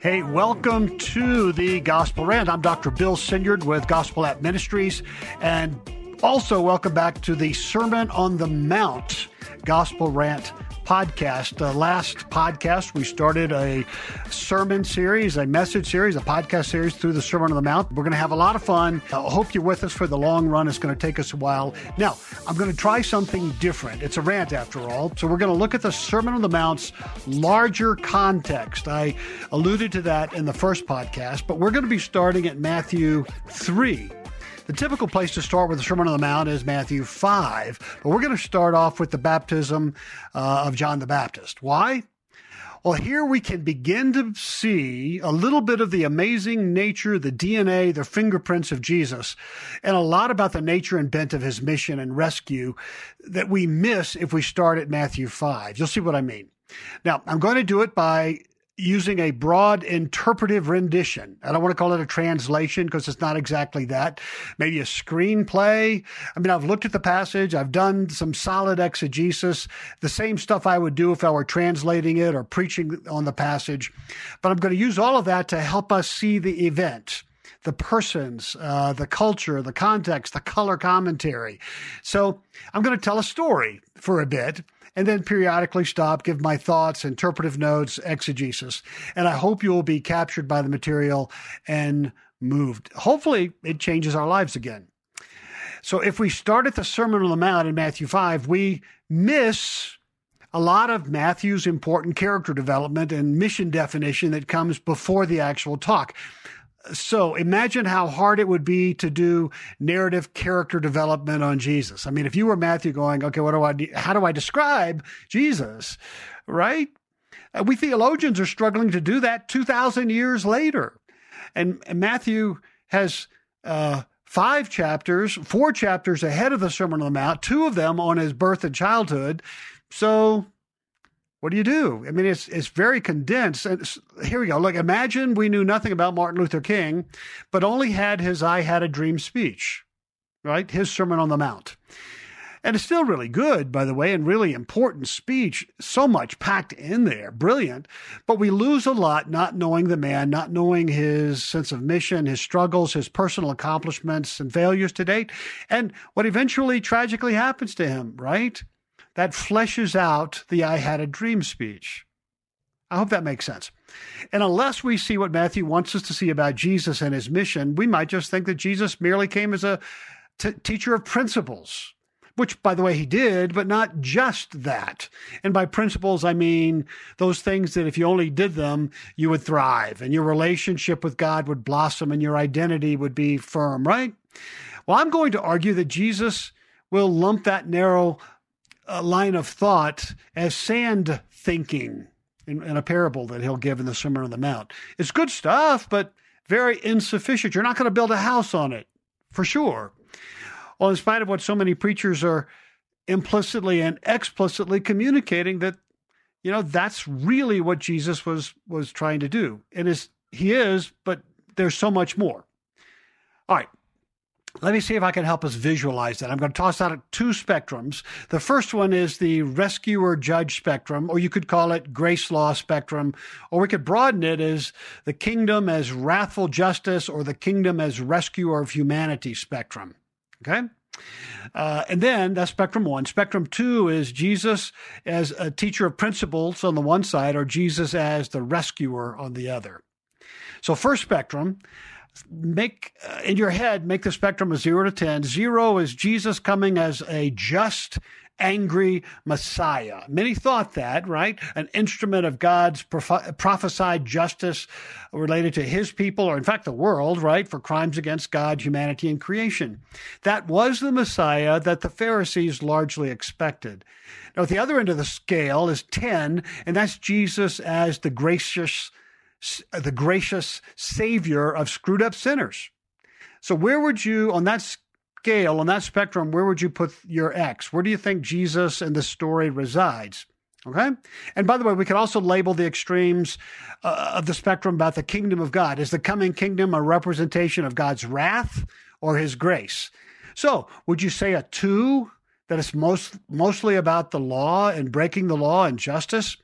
Hey, welcome to the Gospel Rant. I'm Dr. Bill Senyard with Gospel App Ministries, and also welcome back to the Sermon on the Mount Gospel Rant podcast. Uh, last podcast, we started a sermon series, a message series, a podcast series through the Sermon on the Mount. We're going to have a lot of fun. I hope you're with us for the long run. It's going to take us a while. Now, I'm going to try something different. It's a rant after all. So we're going to look at the Sermon on the Mount's larger context. I alluded to that in the first podcast, but we're going to be starting at Matthew 3. The typical place to start with the Sermon on the Mount is Matthew 5, but we're going to start off with the baptism uh, of John the Baptist. Why? Well, here we can begin to see a little bit of the amazing nature, the DNA, the fingerprints of Jesus, and a lot about the nature and bent of his mission and rescue that we miss if we start at Matthew 5. You'll see what I mean. Now, I'm going to do it by using a broad interpretive rendition. I don't want to call it a translation because it's not exactly that. Maybe a screenplay. I mean, I've looked at the passage, I've done some solid exegesis, the same stuff I would do if I were translating it or preaching on the passage. But I'm going to use all of that to help us see the event the persons, uh, the culture, the context, the color commentary. So I'm going to tell a story for a bit and then periodically stop, give my thoughts, interpretive notes, exegesis. And I hope you will be captured by the material and moved. Hopefully, it changes our lives again. So if we start at the Sermon on the Mount in Matthew 5, we miss a lot of Matthew's important character development and mission definition that comes before the actual talk. So imagine how hard it would be to do narrative character development on Jesus. I mean, if you were Matthew going, okay, what do I, how do I describe Jesus? Right? Uh, we theologians are struggling to do that 2,000 years later. And, and Matthew has uh, five chapters, four chapters ahead of the Sermon on the Mount, two of them on his birth and childhood. So what do you do? I mean, it's it's very condensed. And here we go. Look, imagine we knew nothing about Martin Luther King, but only had his "I Had a Dream" speech, right? His Sermon on the Mount, and it's still really good, by the way, and really important speech. So much packed in there, brilliant. But we lose a lot not knowing the man, not knowing his sense of mission, his struggles, his personal accomplishments and failures to date, and what eventually tragically happens to him, right? That fleshes out the I had a dream speech. I hope that makes sense. And unless we see what Matthew wants us to see about Jesus and his mission, we might just think that Jesus merely came as a t- teacher of principles, which, by the way, he did, but not just that. And by principles, I mean those things that if you only did them, you would thrive and your relationship with God would blossom and your identity would be firm, right? Well, I'm going to argue that Jesus will lump that narrow a line of thought as sand thinking in, in, a parable that he'll give in the Sermon on the Mount. It's good stuff, but very insufficient. You're not going to build a house on it, for sure. Well, in spite of what so many preachers are implicitly and explicitly communicating that, you know, that's really what Jesus was was trying to do. And is he is, but there's so much more. All right. Let me see if I can help us visualize that. I'm going to toss out two spectrums. The first one is the rescuer judge spectrum, or you could call it grace law spectrum, or we could broaden it as the kingdom as wrathful justice or the kingdom as rescuer of humanity spectrum. Okay? Uh, and then that's spectrum one. Spectrum two is Jesus as a teacher of principles on the one side, or Jesus as the rescuer on the other. So, first spectrum, make uh, in your head make the spectrum of 0 to 10 0 is jesus coming as a just angry messiah. Many thought that right? An instrument of god's prophesied justice related to his people or in fact the world right for crimes against god humanity and creation. That was the messiah that the pharisees largely expected. Now at the other end of the scale is 10 and that's jesus as the gracious the gracious Savior of screwed up sinners. So, where would you, on that scale, on that spectrum, where would you put your X? Where do you think Jesus in the story resides? Okay. And by the way, we could also label the extremes uh, of the spectrum about the kingdom of God. Is the coming kingdom a representation of God's wrath or his grace? So, would you say a two that is most, mostly about the law and breaking the law and justice?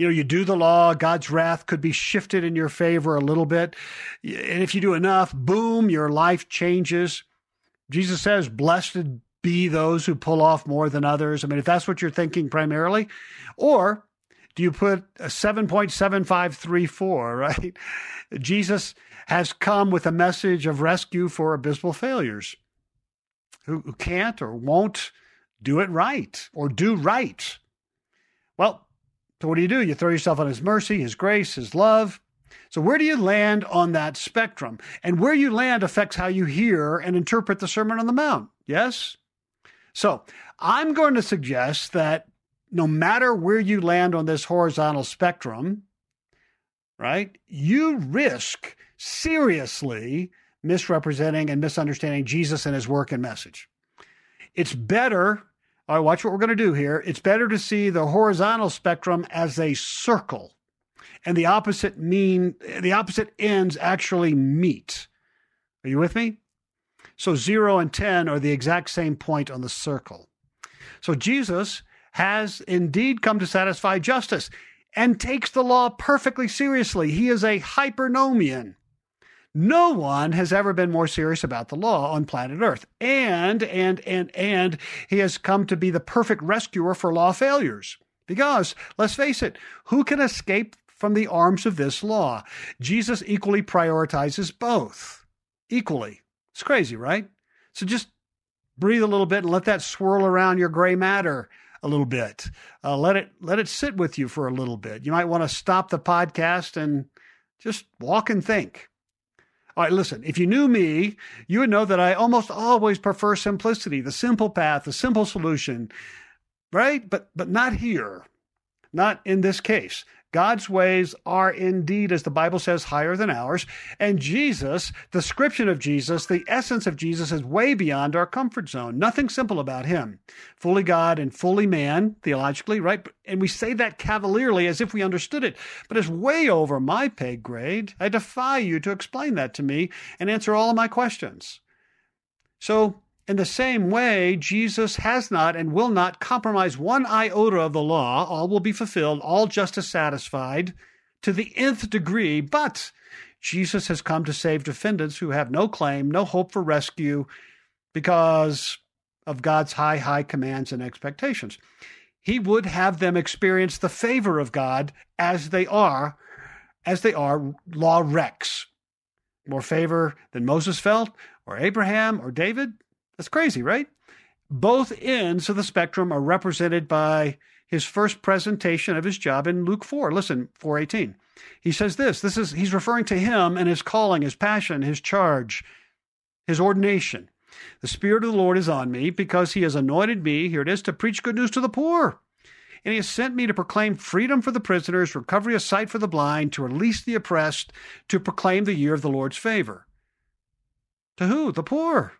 You know, you do the law, God's wrath could be shifted in your favor a little bit. And if you do enough, boom, your life changes. Jesus says, Blessed be those who pull off more than others. I mean, if that's what you're thinking primarily, or do you put a 7.7534, right? Jesus has come with a message of rescue for abysmal failures who, who can't or won't do it right or do right. Well, so what do you do? You throw yourself on his mercy, his grace, his love. So where do you land on that spectrum? And where you land affects how you hear and interpret the Sermon on the Mount. Yes? So I'm going to suggest that no matter where you land on this horizontal spectrum, right, you risk seriously misrepresenting and misunderstanding Jesus and his work and message. It's better all right, watch what we're going to do here. It's better to see the horizontal spectrum as a circle, and the opposite mean the opposite ends actually meet. Are you with me? So zero and ten are the exact same point on the circle. So Jesus has indeed come to satisfy justice and takes the law perfectly seriously. He is a hypernomian. No one has ever been more serious about the law on planet Earth. And, and, and, and he has come to be the perfect rescuer for law failures. Because, let's face it, who can escape from the arms of this law? Jesus equally prioritizes both. Equally. It's crazy, right? So just breathe a little bit and let that swirl around your gray matter a little bit. Uh, let it let it sit with you for a little bit. You might want to stop the podcast and just walk and think. All right, listen, if you knew me, you would know that I almost always prefer simplicity, the simple path, the simple solution, right? But but not here. Not in this case. God's ways are indeed, as the Bible says, higher than ours. And Jesus, the description of Jesus, the essence of Jesus is way beyond our comfort zone. Nothing simple about him. Fully God and fully man, theologically, right? And we say that cavalierly as if we understood it, but it's way over my pay grade. I defy you to explain that to me and answer all of my questions. So in the same way, Jesus has not and will not compromise one iota of the law. All will be fulfilled, all justice satisfied to the nth degree. But Jesus has come to save defendants who have no claim, no hope for rescue because of God's high, high commands and expectations. He would have them experience the favor of God as they are, as they are law wrecks. More favor than Moses felt, or Abraham, or David? That's crazy, right? Both ends of the spectrum are represented by his first presentation of his job in Luke 4. Listen, 418. He says this. This is he's referring to him and his calling, his passion, his charge, his ordination. The Spirit of the Lord is on me because he has anointed me, here it is, to preach good news to the poor. And he has sent me to proclaim freedom for the prisoners, recovery of sight for the blind, to release the oppressed, to proclaim the year of the Lord's favor. To who? The poor.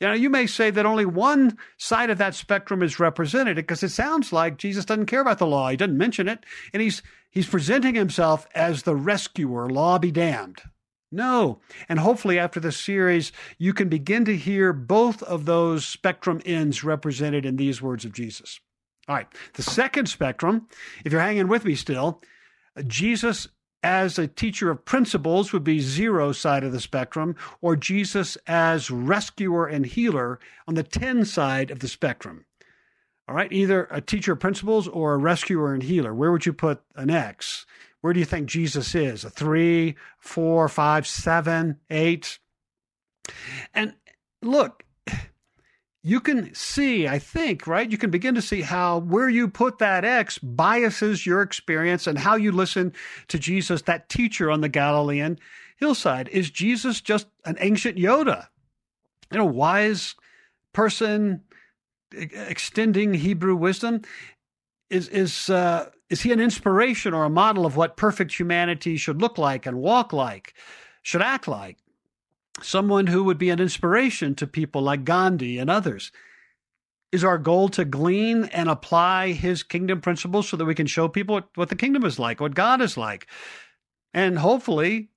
You know, you may say that only one side of that spectrum is represented because it sounds like Jesus doesn't care about the law. He doesn't mention it, and he's he's presenting himself as the rescuer. Law be damned. No. And hopefully, after this series, you can begin to hear both of those spectrum ends represented in these words of Jesus. All right. The second spectrum, if you're hanging with me still, Jesus as a teacher of principles would be zero side of the spectrum, or Jesus as rescuer and healer on the 10 side of the spectrum. All right, either a teacher of principles or a rescuer and healer. Where would you put an X? Where do you think Jesus is? A three, four, five, seven, eight? And look, you can see, I think, right? You can begin to see how where you put that X biases your experience and how you listen to Jesus, that teacher on the Galilean hillside. Is Jesus just an ancient Yoda? You know, wise person extending Hebrew wisdom? Is is uh, is he an inspiration or a model of what perfect humanity should look like and walk like, should act like? Someone who would be an inspiration to people like Gandhi and others. Is our goal to glean and apply his kingdom principles so that we can show people what, what the kingdom is like, what God is like, and hopefully,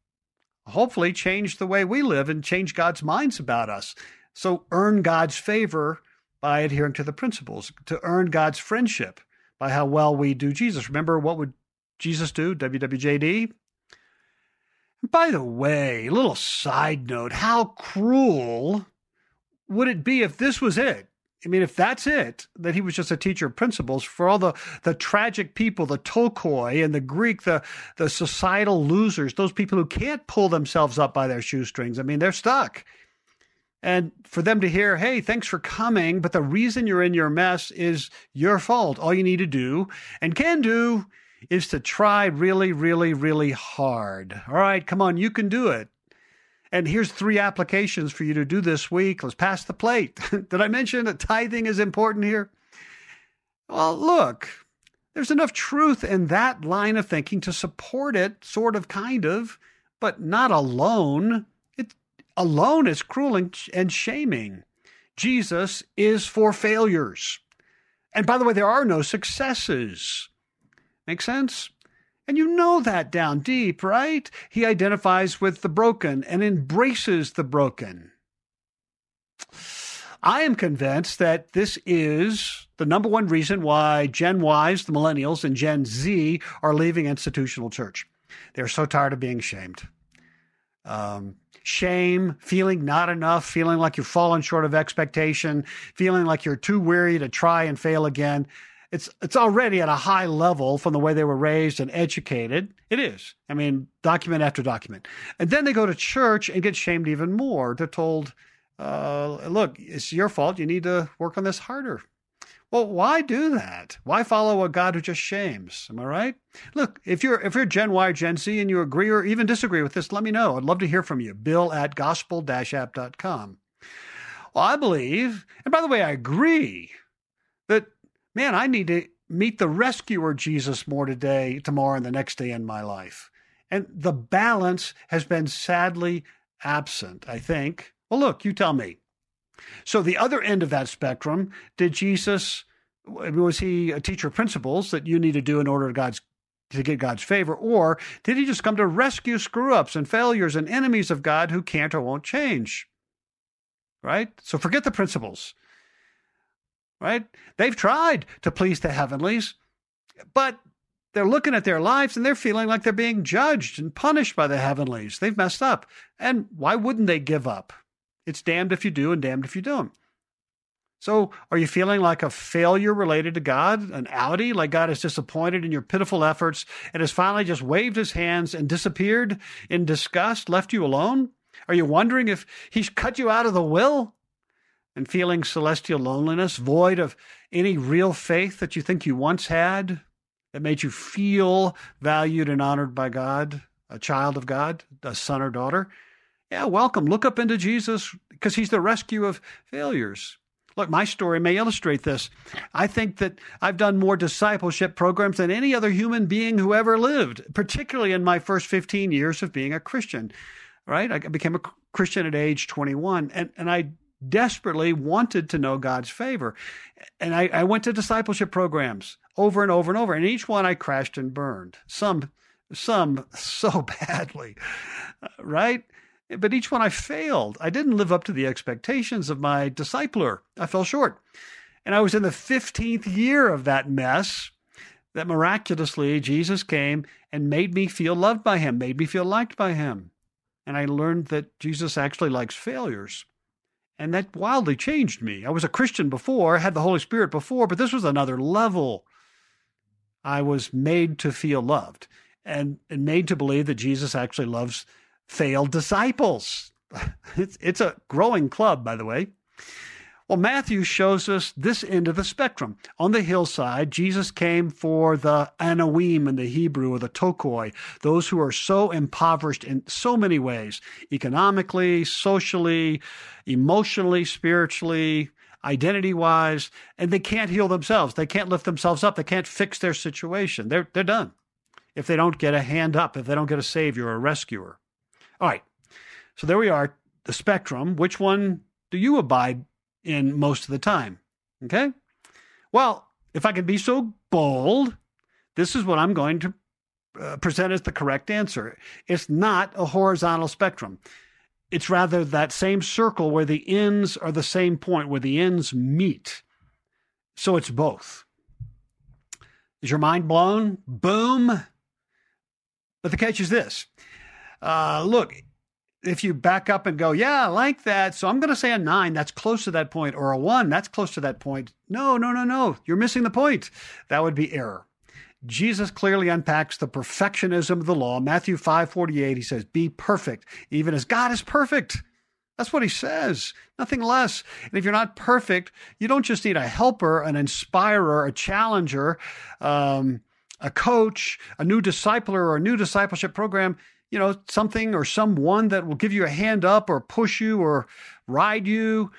hopefully change the way we live and change God's minds about us. So earn God's favor by adhering to the principles, to earn God's friendship by how well we do Jesus. Remember what would Jesus do? WWJD? By the way, little side note, how cruel would it be if this was it? I mean, if that's it, that he was just a teacher of principles for all the, the tragic people, the ptochoi and the Greek, the, the societal losers, those people who can't pull themselves up by their shoestrings. I mean, they're stuck. And for them to hear, hey, thanks for coming, but the reason you're in your mess is your fault. All you need to do and can do is to try really, really, really hard. All right, come on, you can do it. And here's three applications for you to do this week. Let's pass the plate. Did I mention that tithing is important here? Well, look, there's enough truth in that line of thinking to support it, sort of, kind of, but not alone. It alone is cruel and, and shaming. Jesus is for failures. And by the way, there are no successes. Make sense? And you know that down deep, right? He identifies with the broken and embraces the broken. I am convinced that this is the number one reason why Gen Ys, the millennials, and Gen Z are leaving institutional church. They're so tired of being shamed. Um, shame, feeling not enough, feeling like you've fallen short of expectation, feeling like you're too weary to try and fail again it's it's already at a high level from the way they were raised and educated. It is. I mean, document after document. And then they go to church and get shamed even more. They're told, uh, look, it's your fault. You need to work on this harder. Well, why do that? Why follow a God who just shames? Am I right? Look, if you're if you're Gen Y Gen Z and you agree or even disagree with this, let me know. I'd love to hear from you. Bill at gospel-app.com. Well, I believe, and by the way, I agree man, I need to meet the rescuer Jesus more today, tomorrow, and the next day in my life. And the balance has been sadly absent, I think. Well, look, you tell me. So, the other end of that spectrum, did Jesus, was he a teacher of principles that you need to do in order to God's to get God's favor, or did he just come to rescue screw ups and failures and enemies of God who can't or won't change? Right? So forget the principles right? They've tried to please the heavenlies, but they're looking at their lives and they're feeling like they're being judged and punished by the heavenlies. They've messed up. And why wouldn't they give up? It's damned if you do and damned if you don't. So, are you feeling like a failure related to God, an outie, like God is disappointed in your pitiful efforts and has finally just waved his hands and disappeared in disgust, left you alone? Are you wondering if he's cut you out of the will? And feeling celestial loneliness, void of any real faith that you think you once had, that made you feel valued and honored by God, a child of God, a son or daughter, yeah, welcome. Look up into Jesus because he's the rescue of failures. Look, my story may illustrate this. I think that I've done more discipleship programs than any other human being who ever lived, particularly in my first 15 years of being a Christian. Right? I became a Christian at age 21, and, and I desperately wanted to know God's favor. And I, I, went to discipleship programs over and over and over, and each one I crashed and burned. Some, some so badly, uh, right? But each one I failed. I didn't live up to the expectations of my discipler. I fell short. And I was in the 15th year of that mess that miraculously Jesus came and made me feel loved by him, made me feel liked by him. And I learned that Jesus actually likes failures. And that wildly changed me. I was a Christian before, had the Holy Spirit before, but this was another level. I was made to feel loved and, and made to believe that Jesus actually loves failed disciples. It's, it's a growing club, by the way. Well, Matthew shows us this end of the spectrum. On the hillside, Jesus came for the Anawim in the Hebrew or the Ptochoi, those who are so impoverished in so many ways economically, socially, emotionally, spiritually, identity wise, and they can't heal themselves. They can't lift themselves up. They can't fix their situation. They're, they're done if they don't get a hand up, if they don't get a savior or a rescuer. All right. So there we are, the spectrum. Which one do you abide in most of the time. Okay? Well, if I can be so bold, this is what I'm going to uh, present as the correct answer. It's not a horizontal spectrum. It's rather that same circle where the ends are the same point, where the ends meet. So it's both. Is your mind blown? Boom. But the catch is this uh, look, if you back up and go, yeah, I like that. So I'm going to say a nine. That's close to that point, or a one. That's close to that point. No, no, no, no. You're missing the point. That would be error. Jesus clearly unpacks the perfectionism of the law. Matthew 5:48 he says, "Be perfect, even as God is perfect." That's what he says, nothing less. And if you're not perfect, you don't just need a helper, an inspirer, a challenger, um, a coach, a new discipler, or a new discipleship program. You know, something or someone that will give you a hand up or push you or ride you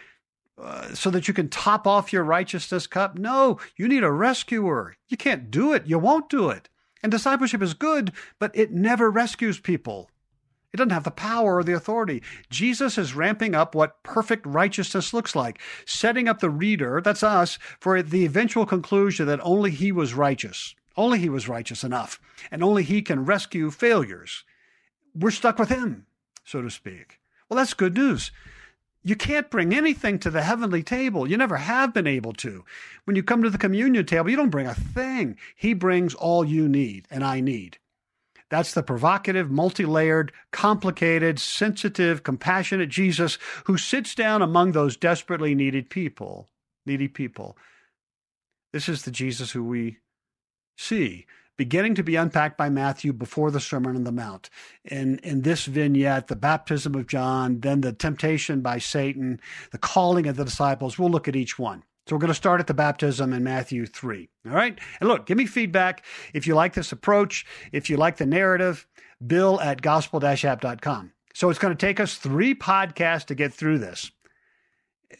uh, so that you can top off your righteousness cup. No, you need a rescuer. You can't do it. You won't do it. And discipleship is good, but it never rescues people. It doesn't have the power or the authority. Jesus is ramping up what perfect righteousness looks like, setting up the reader, that's us, for the eventual conclusion that only he was righteous. Only he was righteous enough, and only he can rescue failures. We're stuck with him, so to speak. Well, that's good news. You can't bring anything to the heavenly table. You never have been able to. When you come to the communion table, you don't bring a thing. He brings all you need and I need. That's the provocative, multi layered, complicated, sensitive, compassionate Jesus who sits down among those desperately needed people. Needy people. This is the Jesus who we see beginning to be unpacked by Matthew before the Sermon on the Mount. In, in this vignette, the baptism of John, then the temptation by Satan, the calling of the disciples. We'll look at each one. So we're going to start at the baptism in Matthew 3. All right? And look, give me feedback if you like this approach, if you like the narrative, bill at gospel-app.com. So it's going to take us three podcasts to get through this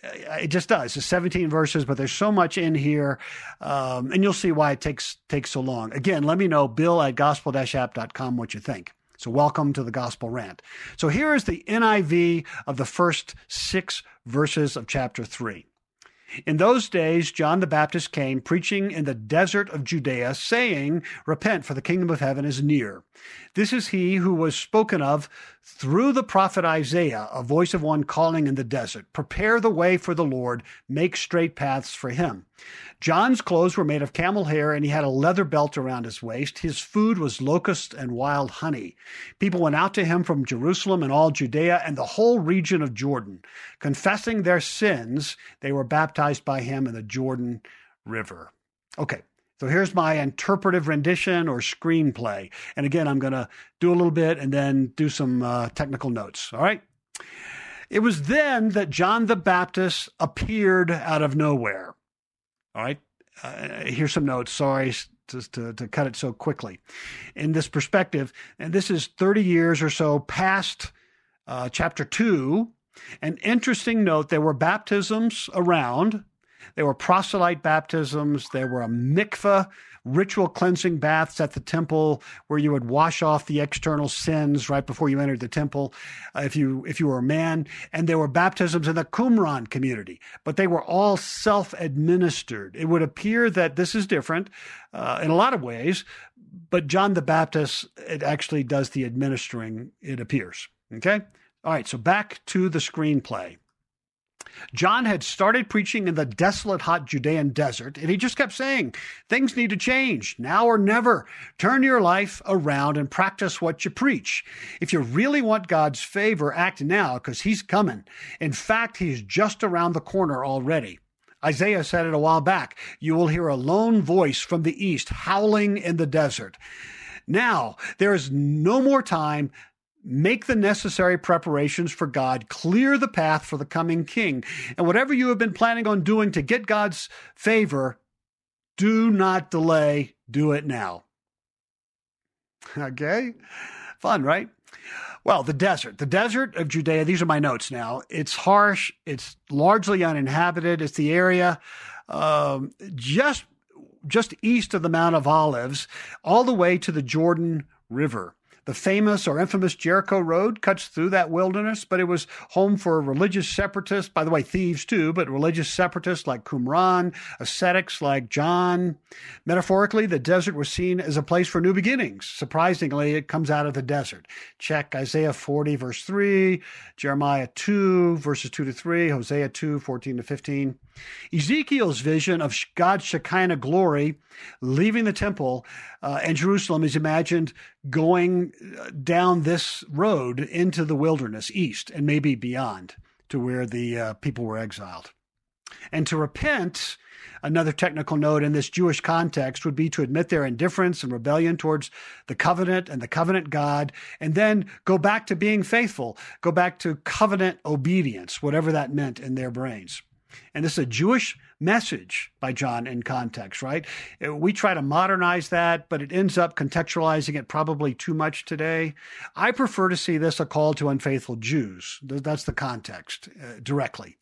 it just does. It's 17 verses, but there's so much in here, um, and you'll see why it takes takes so long. Again, let me know, bill at gospel-app.com, what you think. So welcome to the Gospel Rant. So here is the NIV of the first six verses of chapter 3. In those days, John the Baptist came preaching in the desert of Judea, saying, Repent, for the kingdom of heaven is near. This is he who was spoken of through the prophet Isaiah, a voice of one calling in the desert, Prepare the way for the Lord, make straight paths for him. John's clothes were made of camel hair, and he had a leather belt around his waist. His food was locust and wild honey. People went out to him from Jerusalem and all Judea and the whole region of Jordan. Confessing their sins, they were baptized by him in the Jordan River. Okay, so here's my interpretive rendition or screenplay. And again, I'm going to do a little bit and then do some uh, technical notes. All right. It was then that John the Baptist appeared out of nowhere. All right. Uh, here's some notes. Sorry to, to, cut it so quickly. In this perspective, and this is 30 years or so past uh, chapter 2. An interesting note there were baptisms around there were proselyte baptisms. There were a mikveh, ritual cleansing baths at the temple where you would wash off the external sins right before you entered the temple uh, if you if you were a man. And there were baptisms in the Qumran community but they were all self-administered. It would appear that this is different uh, in a lot of ways but John the Baptist it actually does the administering it appears. Okay? All right so back to the screenplay John had started preaching in the desolate, hot Judean desert, and he just kept saying, Things need to change, now or never. Turn your life around and practice what you preach. If you really want God's favor, act now, because He's coming. In fact, He's just around the corner already. Isaiah said it a while back You will hear a lone voice from the east howling in the desert. Now, there is no more time Make the necessary preparations for God, clear the path for the coming king. And whatever you have been planning on doing to get God's favor, do not delay, do it now. Okay? Fun, right? Well, the desert, the desert of Judea, these are my notes now. It's harsh, it's largely uninhabited. It's the area um, just just east of the Mount of Olives, all the way to the Jordan River. The famous or infamous Jericho Road cuts through that wilderness, but it was home for religious separatists, by the way, thieves too, but religious separatists like Qumran, ascetics like John. Metaphorically, the desert was seen as a place for new beginnings. Surprisingly, it comes out of the desert. Check Isaiah 40, verse 3, Jeremiah 2, verses 2 to 3, Hosea 2, 14 to 15. Ezekiel's vision of God's Shekinah glory leaving the temple uh, and Jerusalem is imagined going uh, down this road into the wilderness east and maybe beyond to where the uh, people were exiled. And to repent, another technical note in this Jewish context would be to admit their indifference and rebellion towards the covenant and the covenant God, and then go back to being faithful, go back to covenant obedience, whatever that meant in their brains. And this is a Jewish message by John in context, right? We try to modernize that, but it ends up contextualizing it probably too much today. I prefer to see this a call to unfaithful Jews. That's the context uh, directly.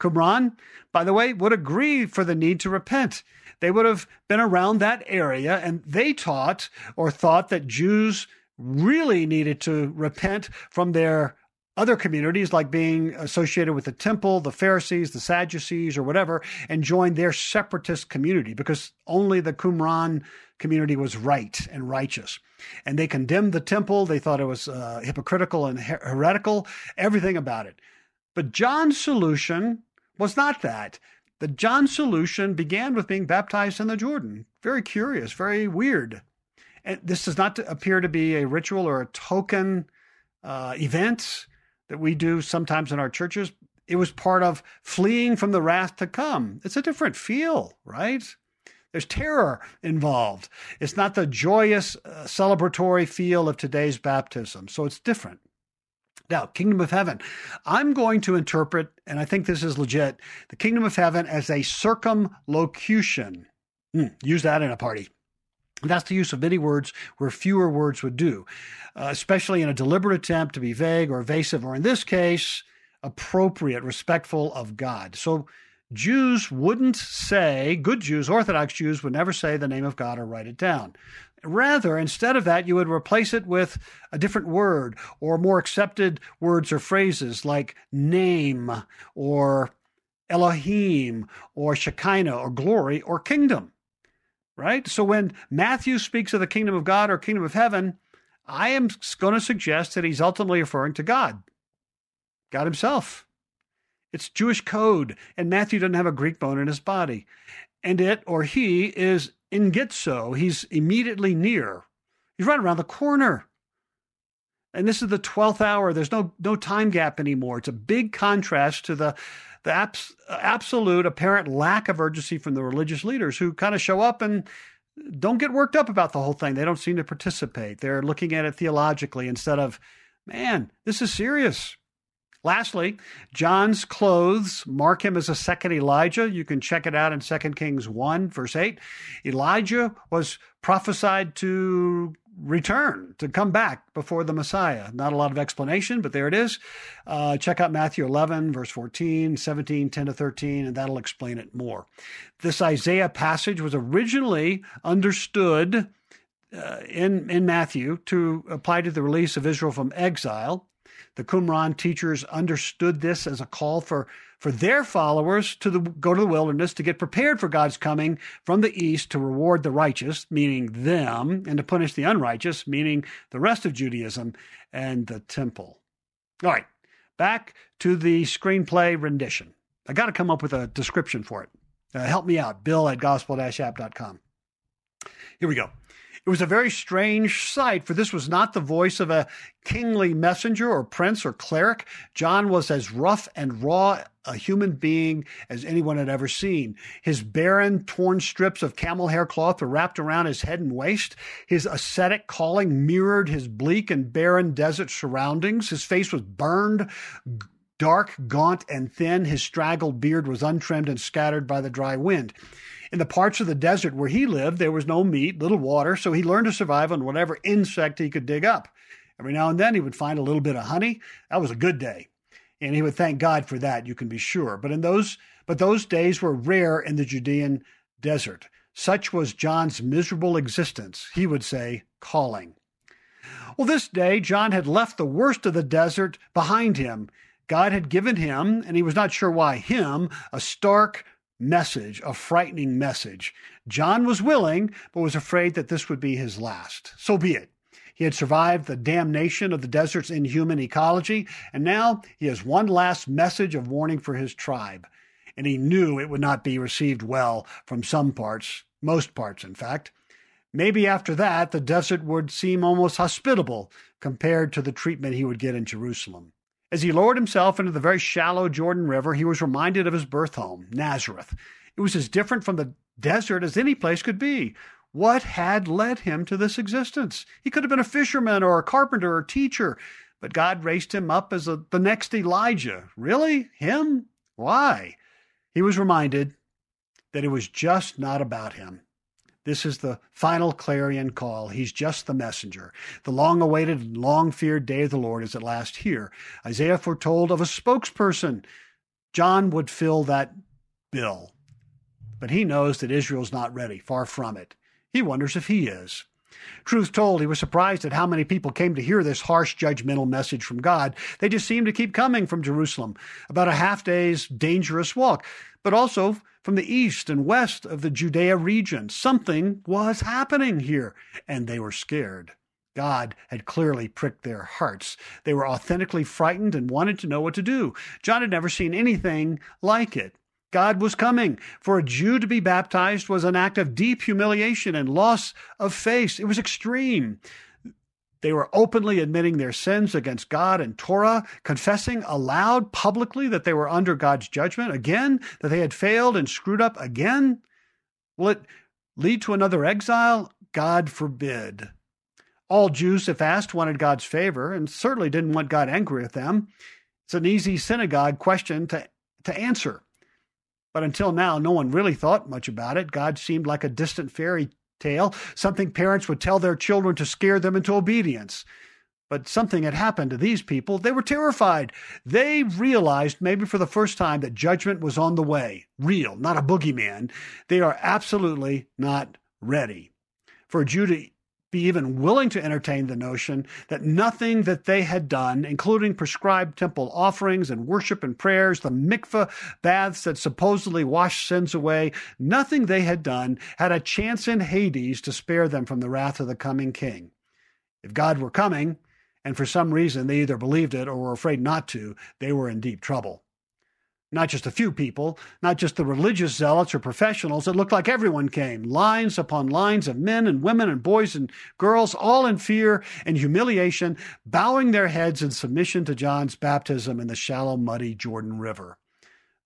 Qumran, by the way, would agree for the need to repent. They would have been around that area and they taught or thought that Jews really needed to repent from their other communities, like being associated with the temple, the Pharisees, the Sadducees, or whatever, and join their separatist community because only the Qumran community was right and righteous. And they condemned the temple. They thought it was uh, hypocritical and her- heretical, everything about it. But John's solution was not that. The John solution began with being baptized in the Jordan. Very curious, very weird. And this does not appear to be a ritual or a token uh, event that we do sometimes in our churches. It was part of fleeing from the wrath to come. It's a different feel, right? There's terror involved. It's not the joyous, uh, celebratory feel of today's baptism. So it's different. Now, kingdom of heaven. I'm going to interpret, and I think this is legit, the kingdom of heaven as a circumlocution. Mm, use that in a party. That's the use of many words where fewer words would do, uh, especially in a deliberate attempt to be vague or evasive, or in this case, appropriate, respectful of God. So Jews wouldn't say, good Jews, Orthodox Jews would never say the name of God or write it down. Rather, instead of that, you would replace it with a different word or more accepted words or phrases like name or Elohim or Shekinah or glory or kingdom right? So when Matthew speaks of the kingdom of God or kingdom of heaven, I am going to suggest that he's ultimately referring to God, God himself. It's Jewish code, and Matthew doesn't have a Greek bone in his body. And it or he is in ingitzo. He's immediately near. He's right around the corner. And this is the 12th hour. There's no no time gap anymore. It's a big contrast to the the abs- absolute apparent lack of urgency from the religious leaders who kind of show up and don't get worked up about the whole thing. They don't seem to participate. They're looking at it theologically instead of, man, this is serious. Lastly, John's clothes mark him as a second Elijah. You can check it out in 2 Kings 1, verse 8. Elijah was prophesied to return, to come back before the Messiah. Not a lot of explanation, but there it is. Uh, check out Matthew 11, verse 14, 17, 10 to 13, and that'll explain it more. This Isaiah passage was originally understood uh, in, in Matthew to apply to the release of Israel from exile. The Qumran teachers understood this as a call for for their followers to the, go to the wilderness to get prepared for God's coming from the east to reward the righteous, meaning them, and to punish the unrighteous, meaning the rest of Judaism and the temple. All right, back to the screenplay rendition. I got to come up with a description for it. Uh, help me out, bill at gospel-app.com. Here we go. It was a very strange sight, for this was not the voice of a kingly messenger or prince or cleric. John was as rough and raw a human being as anyone had ever seen. His barren, torn strips of camel hair cloth were wrapped around his head and waist. His ascetic calling mirrored his bleak and barren desert surroundings. His face was burned, dark, gaunt, and thin. His straggled beard was untrimmed and scattered by the dry wind. In the parts of the desert where he lived, there was no meat, little water, so he learned to survive on whatever insect he could dig up. Every now and then he would find a little bit of honey. That was a good day. And he would thank God for that, you can be sure. But in those but those days were rare in the Judean desert. Such was John's miserable existence, he would say, calling. Well, this day, John had left the worst of the desert behind him. God had given him, and he was not sure why him, a stark message, a frightening message. John was willing, but was afraid that this would be his last. So be it. He had survived the damnation of the desert's inhuman ecology, and now he has one last message of warning for his tribe. And he knew it would not be received well from some parts, most parts, in fact. Maybe after that, the desert would seem almost hospitable compared to the treatment he would get in Jerusalem. As he lowered himself into the very shallow Jordan River, he was reminded of his birth home, Nazareth. It was as different from the desert as any place could be. What had led him to this existence? He could have been a fisherman or a carpenter or teacher, but God raised him up as a, the next Elijah. Really? Him? Why? He was reminded that it was just not about him. This is the final clarion call. He's just the messenger. The long awaited and long feared day of the Lord is at last here. Isaiah foretold of a spokesperson. John would fill that bill. But he knows that Israel's not ready, far from it. He wonders if he is. Truth told, he was surprised at how many people came to hear this harsh, judgmental message from God. They just seemed to keep coming from Jerusalem, about a half day's dangerous walk, but also from the east and west of the Judea region. Something was happening here, and they were scared. God had clearly pricked their hearts. They were authentically frightened and wanted to know what to do. John had never seen anything like it. God was coming. For a Jew to be baptized was an act of deep humiliation and loss of face. It was extreme. They were openly admitting their sins against God and Torah, confessing aloud publicly that they were under God's judgment again, that they had failed and screwed up again. Will it lead to another exile? God forbid. All Jews, if asked, wanted God's favor and certainly didn't want God angry with them. It's an easy synagogue question to, to answer. But until now, no one really thought much about it. God seemed like a distant fairy tale, something parents would tell their children to scare them into obedience. But something had happened to these people. They were terrified. They realized, maybe for the first time, that judgment was on the way. Real, not a boogeyman. They are absolutely not ready. For to be even willing to entertain the notion that nothing that they had done, including prescribed temple offerings and worship and prayers, the mikveh baths that supposedly wash sins away, nothing they had done had a chance in Hades to spare them from the wrath of the coming king. If God were coming, and for some reason they either believed it or were afraid not to, they were in deep trouble not just a few people, not just the religious zealots or professionals. It looked like everyone came, lines upon lines of men and women and boys and girls, all in fear and humiliation, bowing their heads in submission to John's baptism in the shallow, muddy Jordan River.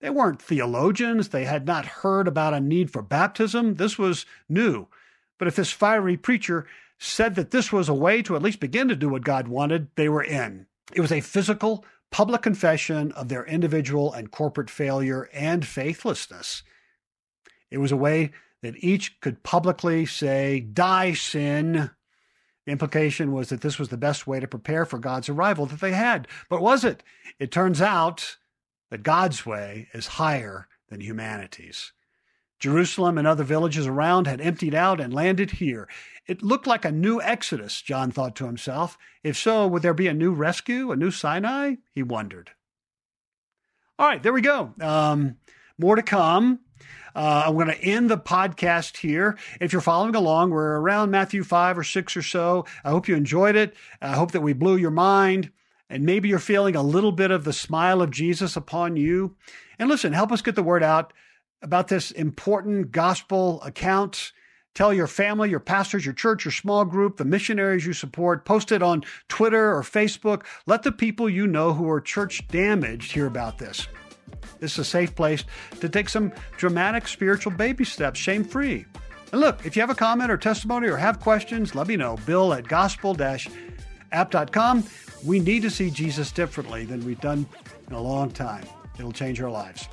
They weren't theologians. They had not heard about a need for baptism. This was new. But if this fiery preacher said that this was a way to at least begin to do what God wanted, they were in. It was a physical, public confession of their individual and corporate failure and faithlessness. It was a way that each could publicly say, Die, sin. The implication was that this was the best way to prepare for God's arrival that they had. But was it? It turns out that God's way is higher than humanity's. Jerusalem and other villages around had emptied out and landed here. It looked like a new Exodus, John thought to himself. If so, would there be a new rescue, a new Sinai? He wondered. All right, there we go. Um, more to come. Uh, I'm going to end the podcast here. If you're following along, we're around Matthew 5 or 6 or so. I hope you enjoyed it. I hope that we blew your mind. And maybe you're feeling a little bit of the smile of Jesus upon you. And listen, help us get the word out about this important gospel account. Tell your family, your pastors, your church, your small group, the missionaries you support. Post it on Twitter or Facebook. Let the people you know who are church damaged hear about this. This is a safe place to take some dramatic spiritual baby steps, shame free. And look, if you have a comment or testimony or have questions, let me know. Bill at gospel app.com. We need to see Jesus differently than we've done in a long time. It'll change our lives.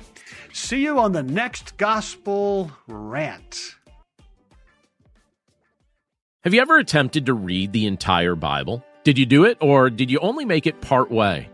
See you on the next Gospel Rant. Have you ever attempted to read the entire Bible? Did you do it, or did you only make it part way?